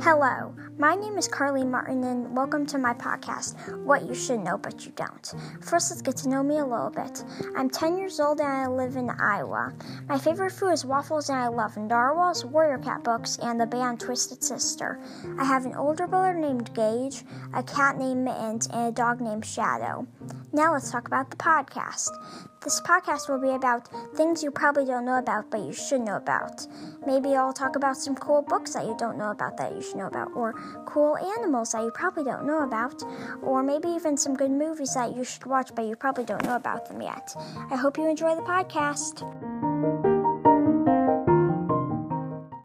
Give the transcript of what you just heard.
Hello, my name is Carly Martin, and welcome to my podcast, What You Should Know But You Don't. First, let's get to know me a little bit. I'm 10 years old and I live in Iowa. My favorite food is waffles, and I love Narwhals, Warrior Cat books, and the band Twisted Sister. I have an older brother named Gage, a cat named Mittens, and a dog named Shadow. Now, let's talk about the podcast. This podcast will be about things you probably don't know about, but you should know about. Maybe I'll talk about some cool books that you don't know about that you should know about, or cool animals that you probably don't know about, or maybe even some good movies that you should watch, but you probably don't know about them yet. I hope you enjoy the podcast.